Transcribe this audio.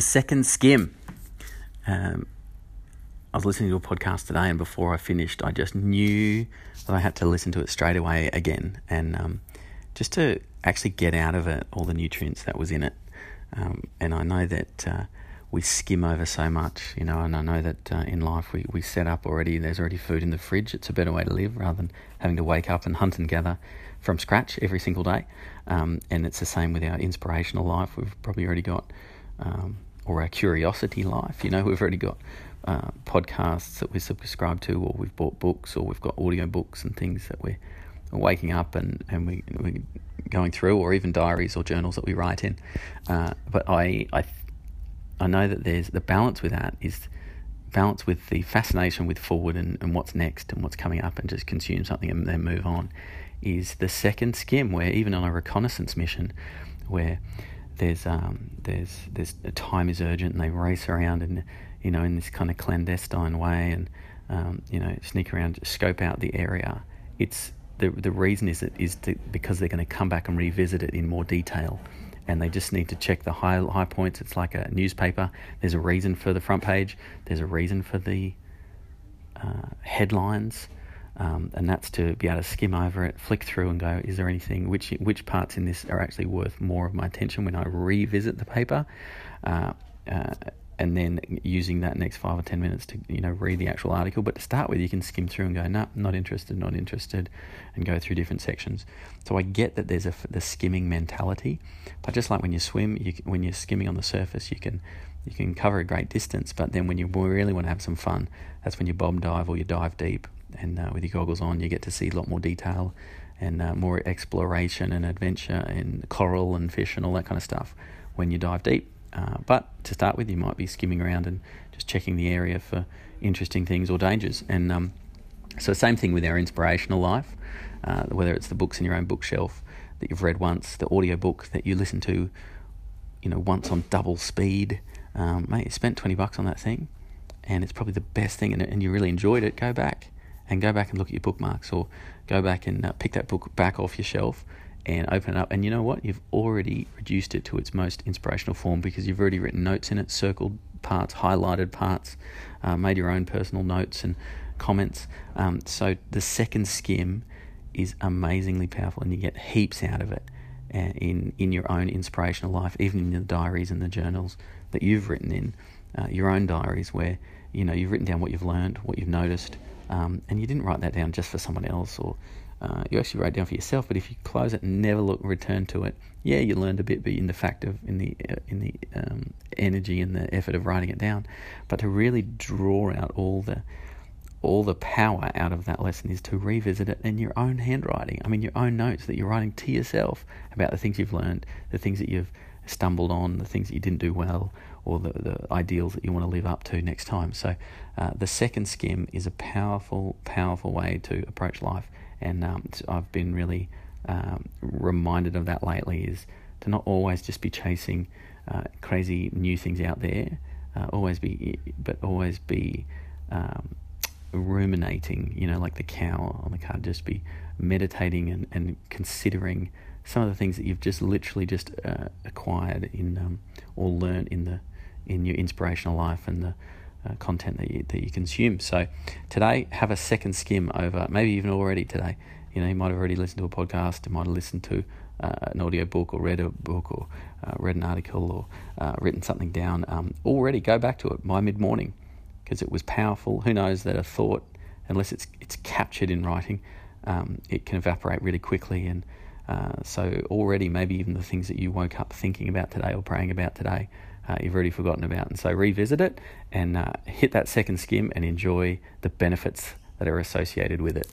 The second skim. Um, I was listening to a podcast today, and before I finished, I just knew that I had to listen to it straight away again, and um, just to actually get out of it all the nutrients that was in it. Um, and I know that uh, we skim over so much, you know, and I know that uh, in life we, we set up already, there's already food in the fridge. It's a better way to live rather than having to wake up and hunt and gather from scratch every single day. Um, and it's the same with our inspirational life. We've probably already got, um, or our curiosity life, you know, we've already got uh, podcasts that we subscribe to, or we've bought books, or we've got audio books and things that we're waking up and, and we, we're going through, or even diaries or journals that we write in. Uh, but I, I I know that there's the balance with that is balance with the fascination with forward and, and what's next and what's coming up and just consume something and then move on is the second skim where even on a reconnaissance mission where there's um, there's there's time is urgent and they race around and you know in this kind of clandestine way and um, you know sneak around scope out the area it's the the reason is it is to, because they're going to come back and revisit it in more detail and they just need to check the high high points. It's like a newspaper. There's a reason for the front page. There's a reason for the uh, headlines, um, and that's to be able to skim over it, flick through, and go, is there anything which which parts in this are actually worth more of my attention when I revisit the paper. Uh, uh, and then using that next five or ten minutes to you know read the actual article. But to start with, you can skim through and go, no, nah, not interested, not interested, and go through different sections. So I get that there's a the skimming mentality, but just like when you swim, you, when you're skimming on the surface, you can you can cover a great distance. But then when you really want to have some fun, that's when you bob dive or you dive deep, and uh, with your goggles on, you get to see a lot more detail and uh, more exploration and adventure and coral and fish and all that kind of stuff when you dive deep. Uh, but to start with, you might be skimming around and just checking the area for interesting things or dangers. And um, so, same thing with our inspirational life, uh, whether it's the books in your own bookshelf that you've read once, the audio book that you listen to, you know, once on double speed. Um, mate, you spent 20 bucks on that thing and it's probably the best thing and, and you really enjoyed it. Go back and go back and look at your bookmarks or go back and uh, pick that book back off your shelf and open it up. And you know what? You've already reduced it to its most inspirational form because you've already written notes in it, circled parts, highlighted parts, uh, made your own personal notes and comments. Um, so the second skim is amazingly powerful, and you get heaps out of it uh, in in your own inspirational life, even in the diaries and the journals that you've written in uh, your own diaries, where you know you've written down what you've learned, what you've noticed, um, and you didn't write that down just for someone else or uh, you actually write down for yourself. But if you close it and never look, return to it, yeah, you learned a bit, but in the fact of in the uh, in the um, energy and the effort of writing it down. But to really draw out all the all the power out of that lesson is to revisit it in your own handwriting. I mean, your own notes that you're writing to yourself about the things you've learned, the things that you've stumbled on, the things that you didn't do well, or the, the ideals that you want to live up to next time. So, uh, the second skim is a powerful, powerful way to approach life and um, I've been really um, reminded of that lately is to not always just be chasing uh, crazy new things out there, uh, always be, but always be um, ruminating, you know, like the cow on the card, just be meditating and, and considering some of the things that you've just literally just uh, acquired in um, or learned in the in your inspirational life and the uh, content that you, that you consume. So today, have a second skim over, maybe even already today. You know, you might have already listened to a podcast, you might have listened to uh, an audio book or read a book or uh, read an article or uh, written something down. Um, already go back to it by mid morning because it was powerful. Who knows that a thought, unless it's it's captured in writing, um, it can evaporate really quickly. And uh, so already, maybe even the things that you woke up thinking about today or praying about today uh, you've already forgotten about. And so revisit it and uh, hit that second skim and enjoy the benefits that are associated with it.